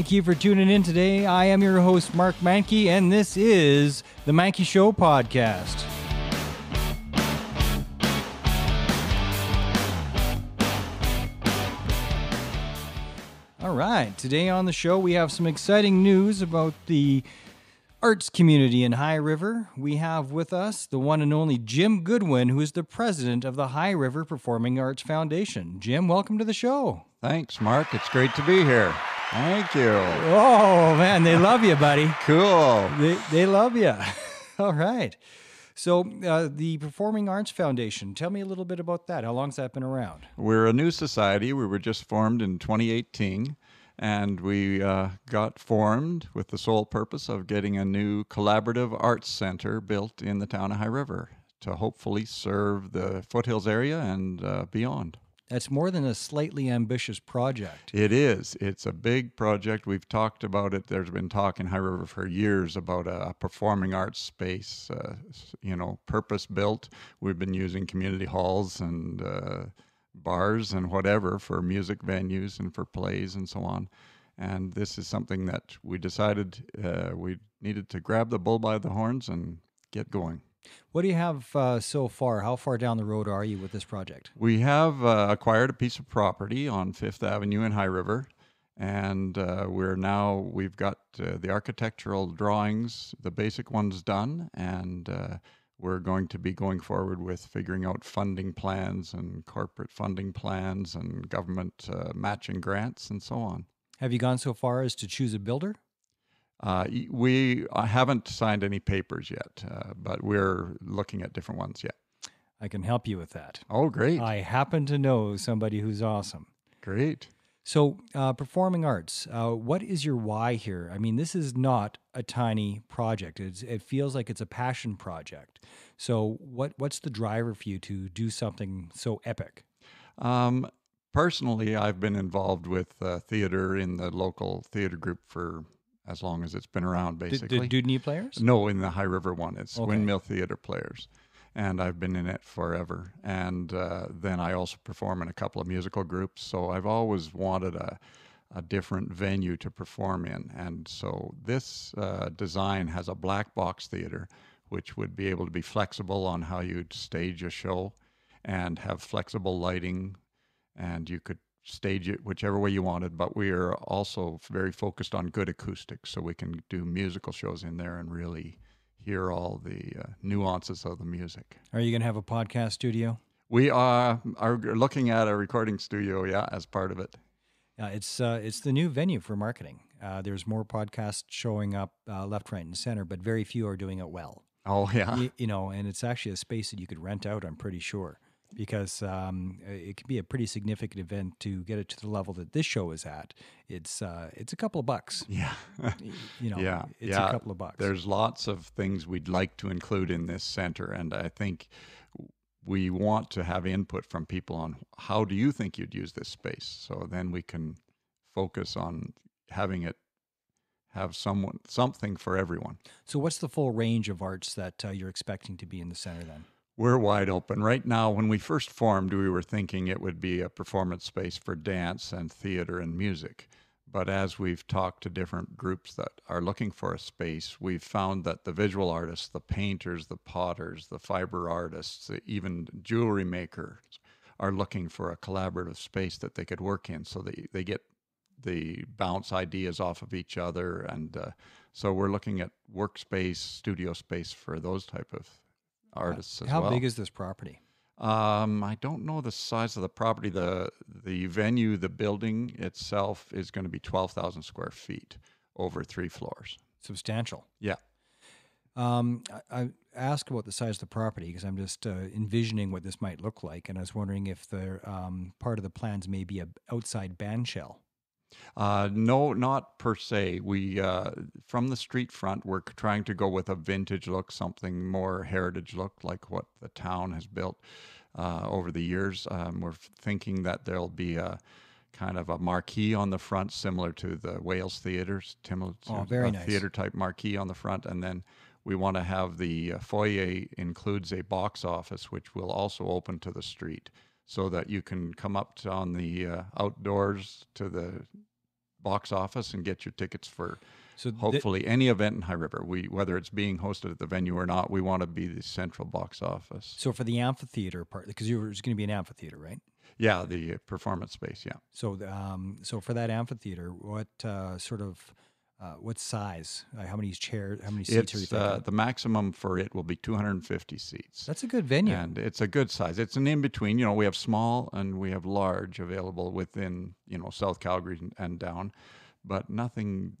Thank you for tuning in today. I am your host, Mark Meincke, and this is the Mankey Show podcast. All right, today on the show, we have some exciting news about the arts community in High River. We have with us the one and only Jim Goodwin, who is the president of the High River Performing Arts Foundation. Jim, welcome to the show. Thanks, Mark. It's great to be here. Thank you. Oh, man, they love you, buddy. Cool. They, they love you. All right. So, uh, the Performing Arts Foundation, tell me a little bit about that. How long's that been around? We're a new society. We were just formed in 2018, and we uh, got formed with the sole purpose of getting a new collaborative arts center built in the town of High River to hopefully serve the foothills area and uh, beyond. That's more than a slightly ambitious project. It is. It's a big project. We've talked about it. There's been talk in High River for years about a, performing arts space, uh, you know, purpose built. We've been using community halls and uh, bars and whatever for music venues and for plays and so on. And this is something that we decided uh, we needed to grab the bull by the horns and get going. What do you have uh, so far? How far down the road are you with this project? We have uh, acquired a piece of property on Fifth Avenue in High River, and uh, we're now we've got uh, the architectural drawings, the basic ones done, and uh, we're going to be going forward with figuring out funding plans and corporate funding plans and government uh, matching grants and so on. Have you gone so far as to choose a builder? Uh, we haven't signed any papers yet, uh, but we're looking at different ones yet. I can help you with that. Oh, great. I happen to know somebody who's awesome. Great. So, uh, performing arts, uh, what is your why here? I mean, this is not a tiny project. It's, it feels like it's a passion project. So, what what's the driver for you to do something so epic? Um, personally, I've been involved with uh, theater in the local theater group for as long as it's been around, basically. Did, did players? No, in the High River one. It's okay. Windmill Theater Players. And I've been in it forever. And uh, then I also perform in a couple of musical groups. So I've always wanted a, a different venue to perform in. And so this uh, design has a black box theater, which would be able to be flexible on how you'd stage a show and have flexible lighting. And you could stage it whichever way you wanted, but we are also very focused on good acoustics so we can do musical shows in there and really hear all the uh, nuances of the music. Are you going to have a podcast studio? We are, are looking at a recording studio, yeah, as part of it. Yeah, it's uh, it's the new venue for marketing. Uh, there's more podcasts showing up uh, left, right, and center, but very few are doing it well. Oh yeah, you, you know, and it's actually a space that you could rent out. I'm pretty sure because um, it can be a pretty significant event to get it to the level that this show is at. It's uh, it's a couple of bucks. Yeah, you know, yeah, it's yeah. a couple of bucks. There's lots of things we'd like to include in this center, and I think we want to have input from people on how do you think you'd use this space, so then we can focus on having it have someone something for everyone. So, what's the full range of arts that uh, you're expecting to be in the center then? We're wide open. Right now, when we first formed, we were thinking it would be a performance space for dance and theater and music. But as we've talked to different groups that are looking for a space, we've found that the visual artists, the painters, the potters, the fiber artists, even jewelry makers are looking for a collaborative space that they could work in so they, they get the bounce ideas off of each other. And uh, so we're looking at workspace, studio space for those type of artists as How well. big is this property? Um, I don't know the size of the property. the The venue, the building itself, is going to be twelve thousand square feet over three floors. Substantial. Yeah. Um, I, I asked about the size of the property because I'm just uh, envisioning what this might look like, and I was wondering if the um, part of the plans may be a outside band shell. Uh, no, not per se. We uh, from the street front, we're trying to go with a vintage look, something more heritage look, like what the town has built uh, over the years. Um, we're thinking that there'll be a kind of a marquee on the front, similar to the Wales theaters, Tim- oh, very nice. theater type marquee on the front, and then we want to have the uh, foyer includes a box office, which will also open to the street so that you can come up to on the uh, outdoors to the box office and get your tickets for so hopefully th- any event in High River. We whether it's being hosted at the venue or not, we want to be the central box office. So for the amphitheater part, because you're going to be an amphitheater, right? Yeah, the performance space. Yeah. So, um, so for that amphitheater, what uh, sort of uh, what size? Uh, how many chairs? How many seats it's, are you thinking? Uh, the maximum for it will be 250 seats. That's a good venue, and it's a good size. It's an in between. You know, we have small and we have large available within you know South Calgary and, and down, but nothing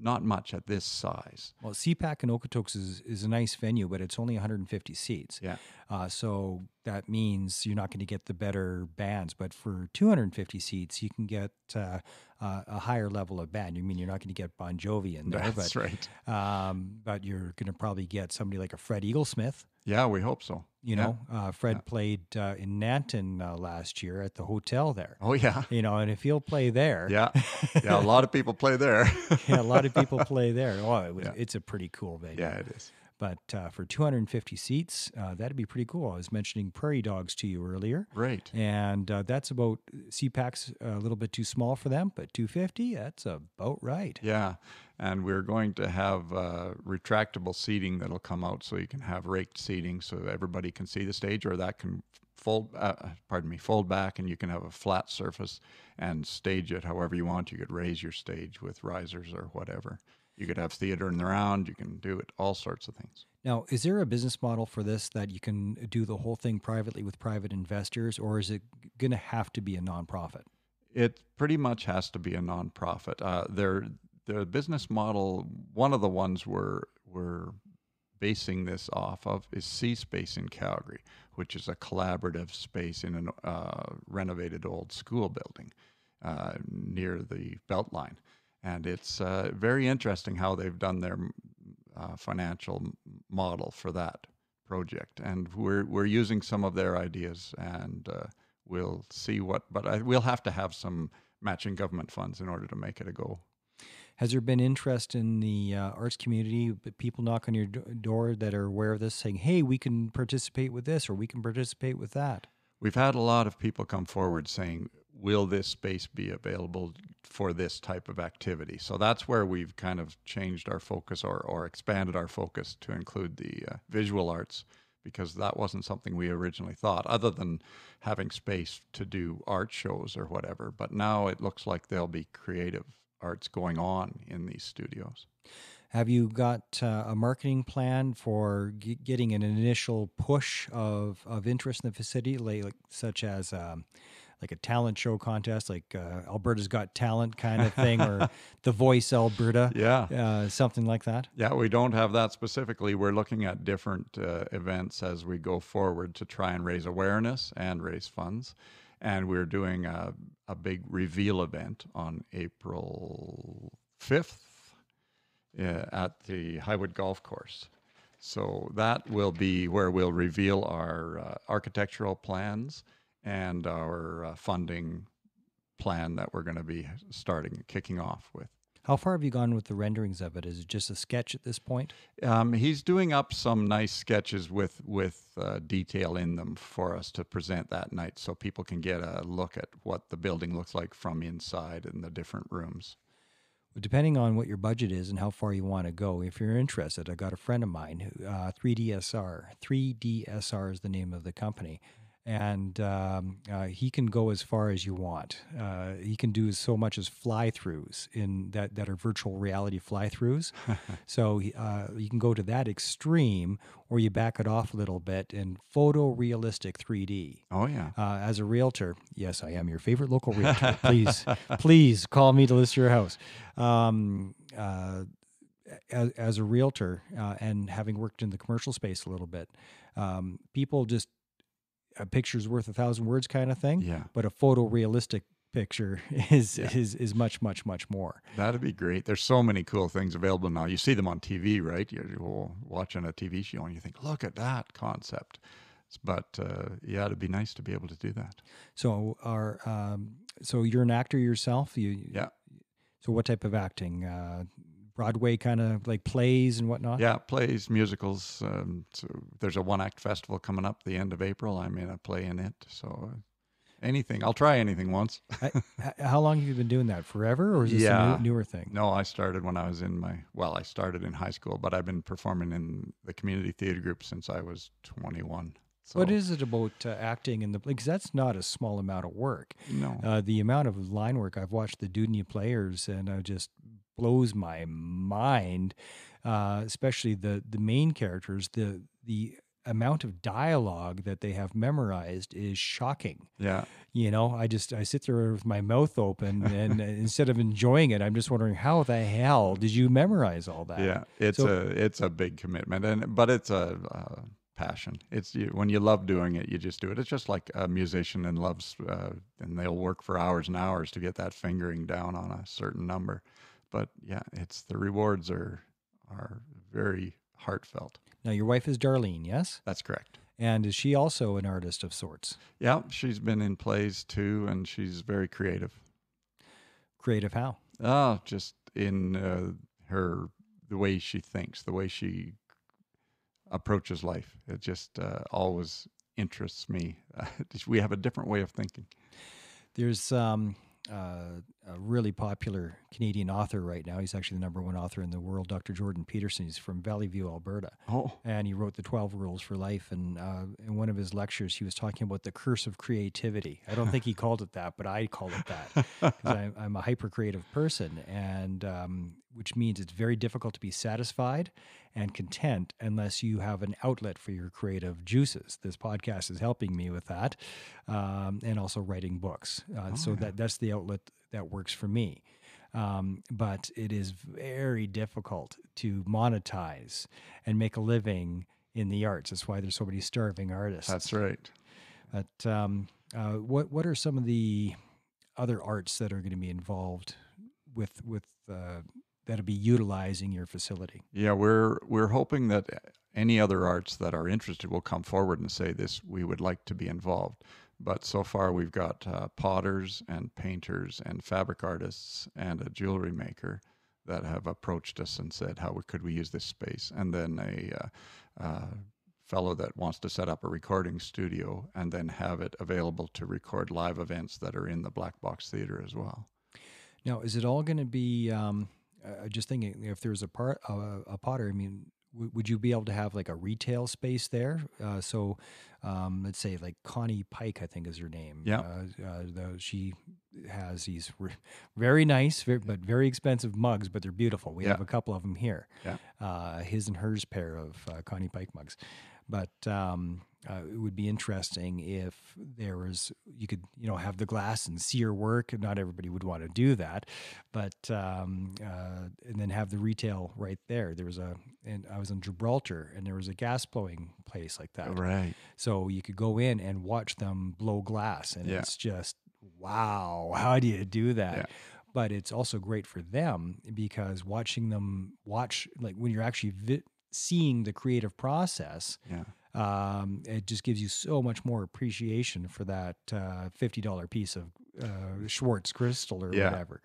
not much at this size. Well, CPAC in Okotoks is, is a nice venue, but it's only 150 seats. Yeah. Uh, so that means you're not going to get the better bands. But for 250 seats, you can get uh, uh, a higher level of band. You mean you're not going to get Bon Jovi in there, That's but right. Um, but you're going to probably get somebody like a Fred Eaglesmith. Yeah, we hope so. You yeah. know, uh, Fred yeah. played uh, in Nanton uh, last year at the hotel there. Oh yeah. You know, and if he'll play there, yeah, yeah, a lot of people play there. yeah, a lot of people play there. Oh, it was, yeah. it's a pretty cool venue. Yeah, it is. But uh, for 250 seats, uh, that'd be pretty cool. I was mentioning Prairie Dogs to you earlier. Right. And uh, that's about, CPAC's a little bit too small for them, but 250, that's about right. Yeah. And we're going to have uh, retractable seating that'll come out so you can have raked seating so everybody can see the stage, or that can fold, uh, pardon me, fold back and you can have a flat surface and stage it however you want. You could raise your stage with risers or whatever. You could have theater in the round. You can do it, all sorts of things. Now, is there a business model for this that you can do the whole thing privately with private investors, or is it going to have to be a nonprofit? It pretty much has to be a nonprofit. Uh, their their business model, one of the ones we're we're basing this off of is C Space in Calgary, which is a collaborative space in a uh, renovated old school building uh, near the Beltline and it's uh, very interesting how they've done their uh, financial model for that project. And we're we're using some of their ideas, and uh, we'll see what. But I, we'll have to have some matching government funds in order to make it a go. Has there been interest in the uh, arts community? People knock on your door that are aware of this, saying, "Hey, we can participate with this, or we can participate with that." We've had a lot of people come forward saying, will this space be available for this type of activity? So that's where we've kind of changed our focus or, or expanded our focus to include the uh, visual arts because that wasn't something we originally thought, other than having space to do art shows or whatever. But now it looks like there'll be creative arts going on in these studios. Have you got uh, a marketing plan for g- getting an initial push of, of interest in the facility, like, like such as um, like a talent show contest, like uh, Alberta's Got Talent kind of thing, or The Voice Alberta, yeah, uh, something like that. Yeah, we don't have that specifically. We're looking at different uh, events as we go forward to try and raise awareness and raise funds. And we're doing a, a big reveal event on April 5th uh, at the Highwood Golf Course. So that will be where we'll reveal our uh, architectural plans and our uh, funding plan that we're going to be starting, kicking off with. How far have you gone with the renderings of it? Is it just a sketch at this point? Um, he's doing up some nice sketches with with uh, detail in them for us to present that night, so people can get a look at what the building looks like from inside in the different rooms. Depending on what your budget is and how far you want to go, if you're interested, I got a friend of mine who uh, 3DSR. 3DSR is the name of the company and um, uh, he can go as far as you want. Uh, he can do so much as fly-throughs in that that are virtual reality fly-throughs. so uh, you can go to that extreme, or you back it off a little bit in photorealistic 3D. Oh yeah. Uh, as a realtor, yes, I am your favorite local realtor. please, please call me to list your house. Um, uh, as, as, a realtor uh, and having worked in the commercial space a little bit, um, people just a picture's worth a thousand words kind of thing. Yeah. But a photorealistic picture is yeah. is is much much much more. That'd be great. There's so many cool things available now. You see them on TV, right? You're watching a TV show and you think, look at that concept. But uh, yeah, it'd be nice to be able to do that. So, are um, so you're an actor yourself. You yeah. So, what type of acting? Uh, Broadway kind of like plays and whatnot? Yeah, plays, musicals. Um, so there's a one act festival coming up the end of April. I'm in a play in it. So, anything. I'll try anything once. I, how long have you been doing that? Forever, or is this yeah. a new, newer thing? No, I started when I was in my well, I started in high school, but I've been performing in the community theater group since I was 21. So, what is it about uh, acting in the because that's not a small amount of work. No, uh, the amount of line work I've watched the Dudney players and I just blows my mind. Uh, especially the the main characters, the the amount of dialogue that they have memorized is shocking. Yeah. You know, I just I sit there with my mouth open and instead of enjoying it, I'm just wondering how the hell did you memorize all that? Yeah, it's so, a it's a big commitment and but it's a uh, passion. It's you, when you love doing it, you just do it. It's just like a musician and loves uh, and they'll work for hours and hours to get that fingering down on a certain number. But yeah, it's the rewards are are very heartfelt. Now, your wife is Darlene, yes? That's correct. And is she also an artist of sorts? Yeah, she's been in plays too, and she's very creative. Creative how? Oh, just in uh, her the way she thinks, the way she approaches life. It just uh, always interests me. we have a different way of thinking. There's um, uh, a really popular Canadian author right now. He's actually the number one author in the world, Dr. Jordan Peterson. He's from Valley View, Alberta. Oh. And he wrote the 12 Rules for Life. And uh, in one of his lectures, he was talking about the curse of creativity. I don't think he called it that, but I call it that because I'm, I'm, a hyper creative person, and um, which means it's very difficult to be satisfied and content unless you have an outlet for your creative juices. This podcast is helping me with that, um, and also writing books. Uh, oh, so yeah. that that's the outlet that works for me. Um, but it is very difficult to monetize and make a living in the arts. That's why there's so many starving artists. That's right. But um, uh, what what are some of the other arts that are going to be involved with with uh, that'll be utilizing your facility? Yeah, we're we're hoping that any other arts that are interested will come forward and say this. We would like to be involved. But so far, we've got uh, potters and painters and fabric artists and a jewelry maker that have approached us and said, "How could we use this space?" And then a uh, uh, fellow that wants to set up a recording studio and then have it available to record live events that are in the Black Box Theater as well. Now, is it all going to be? Um, uh, just thinking, if there's a part uh, a potter, I mean, w- would you be able to have like a retail space there? Uh, so um, let's say like Connie Pike, I think is her name. Yeah. Uh, uh, the, she has these re- very nice, very, but very expensive mugs, but they're beautiful. We yeah. have a couple of them here. Yeah. Uh, his and hers pair of uh, Connie Pike mugs. But um, uh, it would be interesting if there was you could you know have the glass and see your work. Not everybody would want to do that, but um, uh, and then have the retail right there. There was a and I was in Gibraltar and there was a gas blowing place like that. Right. So you could go in and watch them blow glass, and yeah. it's just wow. How do you do that? Yeah but it's also great for them because watching them watch like when you're actually vi- seeing the creative process yeah um, it just gives you so much more appreciation for that uh, $50 piece of uh, Schwartz crystal or yeah. whatever.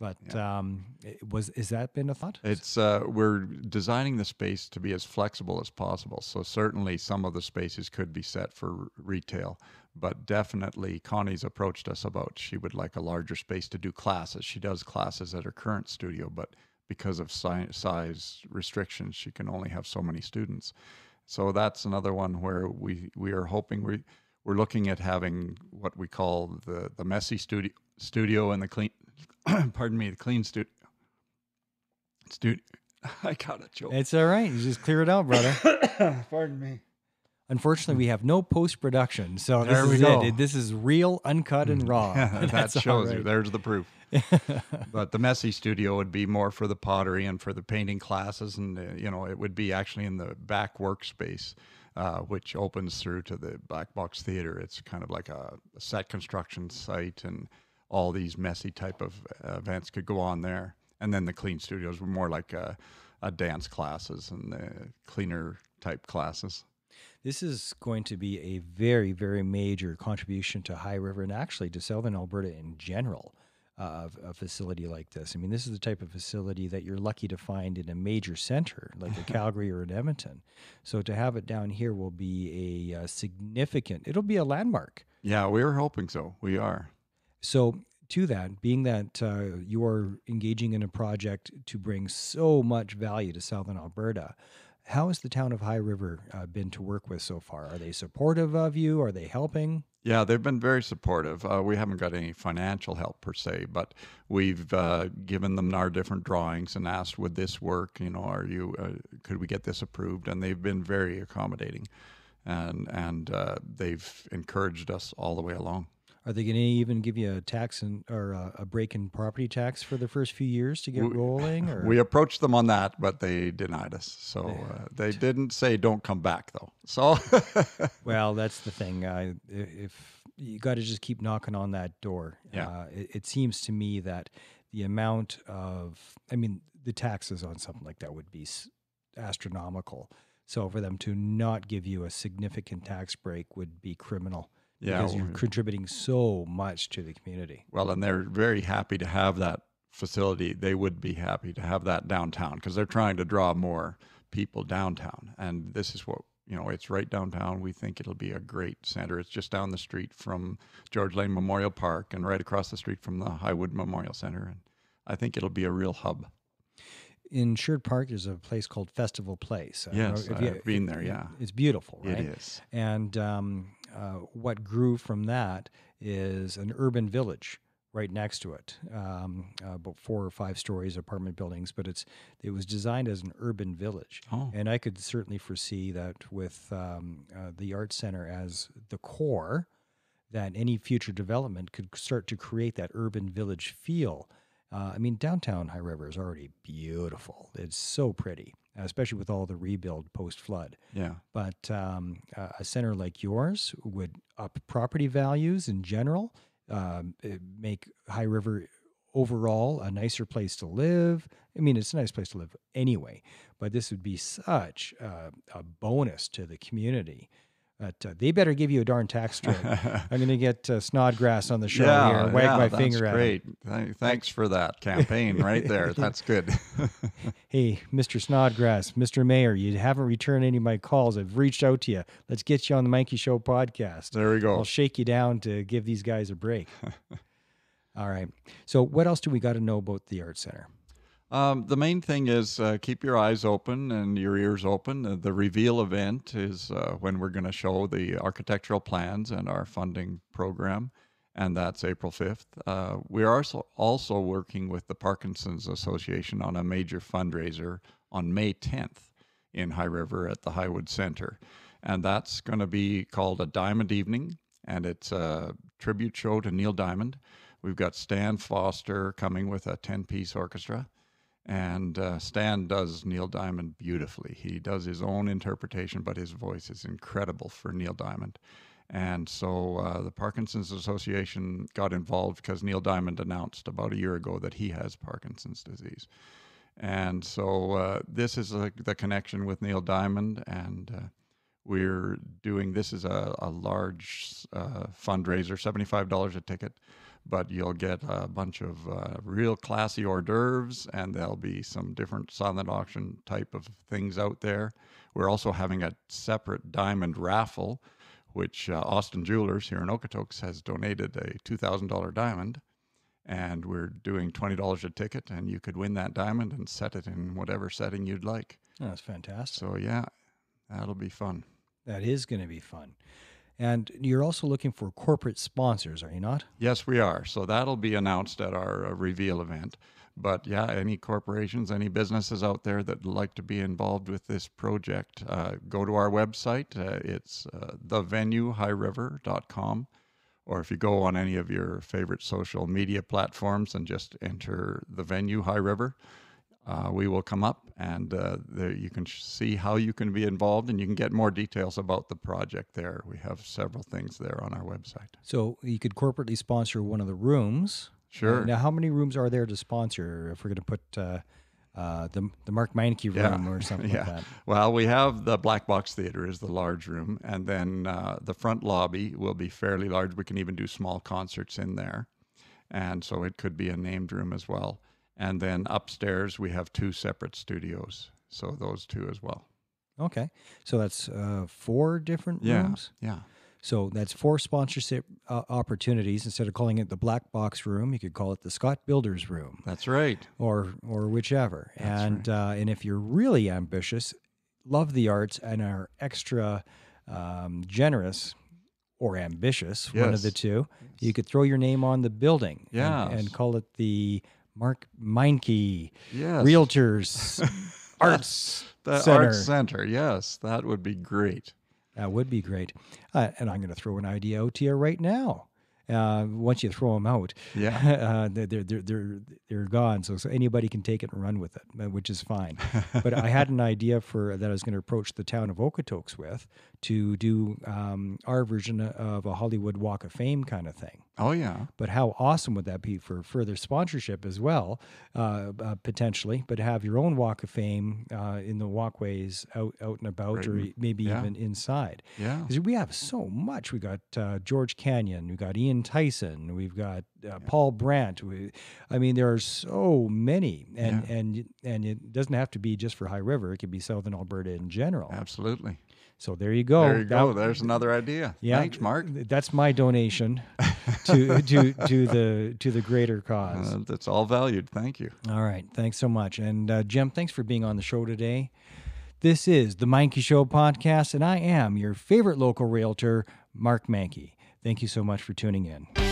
But yeah. um, was is that been a thought? It's uh, we're designing the space to be as flexible as possible. So certainly some of the spaces could be set for retail, but definitely Connie's approached us about she would like a larger space to do classes. She does classes at her current studio, but because of size restrictions, she can only have so many students. So that's another one where we, we are hoping we we're looking at having what we call the the messy studio studio and the clean pardon me the clean studio studio. I got a joke. It's all right. You just clear it out, brother. pardon me. Unfortunately, we have no post production, so there this is go. it. This is real, uncut, and raw. that shows right. you. There's the proof. but the messy studio would be more for the pottery and for the painting classes, and uh, you know it would be actually in the back workspace, uh, which opens through to the Black Box Theater. It's kind of like a, a set construction site, and all these messy type of uh, events could go on there. And then the clean studios were more like a, a dance classes and the cleaner type classes. This is going to be a very, very major contribution to High River and actually to Southern Alberta in general. uh, a facility like this. I mean, this is the type of facility that you're lucky to find in a major center like a Calgary or an Edmonton. So to have it down here will be a, a significant. It'll be a landmark. Yeah, we are hoping so. We are. So to that, being that uh, you are engaging in a project to bring so much value to Southern Alberta, how has the town of High River uh, been to work with so far? Are they supportive of you? Are they helping? Yeah, they've been very supportive. Uh, we haven't got any financial help per se, but we've uh, given them our different drawings and asked, "Would this work? You know, are you? Uh, could we get this approved?" And they've been very accommodating, and and uh, they've encouraged us all the way along. Are they going to even give you a tax and or a, a, break in property tax for the first few years to get we, rolling? Or? We approached them on that, but they denied us. So uh, they didn't say don't come back though. So well, that's the thing. Uh, if you got to just keep knocking on that door. Yeah. Uh, it, it seems to me that the amount of, I mean, the taxes on something like that would be astronomical. So for them to not give you a significant tax break would be criminal yeah, because you're contributing so much to the community. Well, and they're very happy to have that facility. They would be happy to have that downtown because they're trying to draw more people downtown. And this is what you know, it's right downtown. We think it'll be a great center. It's just down the street from George Lane Memorial Park and right across the street from the Highwood Memorial Center. And I think it'll be a real hub in Sherwood Park, there's a place called Festival Place. Yes, I've you, been there. Yeah, it's beautiful, right? It is. And um, uh, what grew from that is an urban village right next to it, um, uh, about four or five stories apartment buildings. But it's it was designed as an urban village, oh. and I could certainly foresee that with um, uh, the art center as the core, that any future development could start to create that urban village feel uh, I mean, downtown High River is already beautiful. It's so pretty, especially with all the rebuild post flood. Yeah. But um, a center like yours would up property values in general, um, make High River overall a nicer place to live. I mean, it's a nice place to live anyway, but this would be such a, a bonus to the community. But uh, they better give you a darn tax strip. I'm going to get uh, Snodgrass on the show yeah, here and wag yeah, my finger great. at him. Thanks for that campaign right there. That's good. hey, Mr. Snodgrass, Mr. Mayor, you haven't returned any of my calls. I've reached out to you. Let's get you on the Meincke Show podcast. There we go. I'll shake you down to give these guys a break. All right. So, what else do we got to know about the Art Center? Um, the main thing is uh, keep your eyes open and your ears open. The reveal event is uh, when we're going to show the architectural plans and our funding program, and that's April 5th. Uh, we are also, also working with the Parkinson's Association on a major fundraiser on May 10th in High River at the Highwood Center. And that's going to be called a Diamond Evening, and it's a tribute show to Neil Diamond. We've got Stan Foster coming with a 10 piece orchestra. And uh, Stan does Neil Diamond beautifully. He does his own interpretation, but his voice is incredible for Neil Diamond. And so uh, the Parkinson's Association got involved because Neil Diamond announced about a year ago that he has Parkinson's disease. And so uh, this is a, the connection with Neil Diamond, and uh, we're doing this is a, a large uh, fundraiser, $75 a ticket but you'll get a bunch of uh, real classy hors d'oeuvres and there'll be some different silent auction type of things out there. We're also having a separate diamond raffle, which uh, Austin Jewelers here in Okotoks has donated a $2,000 diamond. And we're doing $20 a ticket, and you could win that diamond and set it in whatever setting you'd like. that's fantastic. So, yeah, that'll be fun. That is going to be fun. And you're also looking for corporate sponsors, are you not? Yes, we are. So that'll be announced at our uh, reveal event. But yeah, any corporations, any businesses out there that like to be involved with this project, uh, go to our website. Uh, it's uh, thevenuehighriver.com. Or if you go on any of your favorite social media platforms and just enter the venue High River, uh, we will come up and uh, there you can see how you can be involved and you can get more details about the project there. We have several things there on our website. So you could corporately sponsor one of the rooms. Sure. Uh, now, how many rooms are there to sponsor if we're going to put uh, uh, the, the Mark Meincke room yeah. or something yeah. like that? Well, we have the Black Box Theater is the large room, and then uh, the front lobby will be fairly large. We can even do small concerts in there. and so it could be a named room as well. And then upstairs we have two separate studios, so those two as well. Okay, so that's uh, four different Yeah, rooms. yeah, So that's four sponsorship uh, opportunities. Instead of calling it the Black Box Room, you could call it the Scott Builders Room, that's right. or or whichever. That's and uh, and if you're really ambitious, love the arts, and are extra um, generous or ambitious, one of the Yes. two, you could throw your name on the building. and- and, call it the Mark Meincke Yes, Realtors Arts the Center. Arts Center. Yes, that would be great. That would be great. Uh, and I'm going to throw an idea out to you right now. Uh, once you throw them out, Yeah. uh, they're, they're, they're, they're, gone. So, so anybody can take it and run with it, uh, which is fine. but I had an idea for that I was going to approach the town of Okotoks with to do um, our version of a Hollywood Walk of Fame kind of thing. Oh yeah. But how awesome would that be for further sponsorship as well, uh, uh, potentially? But have your own walk of fame uh, in the walkways out, out and about, Right. or maybe Yeah. even inside. Yeah. Because we have so much. We got uh, George Canyon, we got Ian Tyson, we've got uh, Paul Brandt. We, I mean, there are so many, and Yeah. and and it doesn't have to be just for High River. It could be Southern Alberta in general. Absolutely. So there you go. there you go. That- There's another idea. yeah, Thanks, Mark. That's my donation to to to the to the greater cause. Uh, that's all valued. Thank you. All right, thanks so much, and uh, Jim, thanks for being on the show today. This is the Meincke Show podcast, and I am your favorite local realtor, Mark Meincke. Thank you so much for tuning in.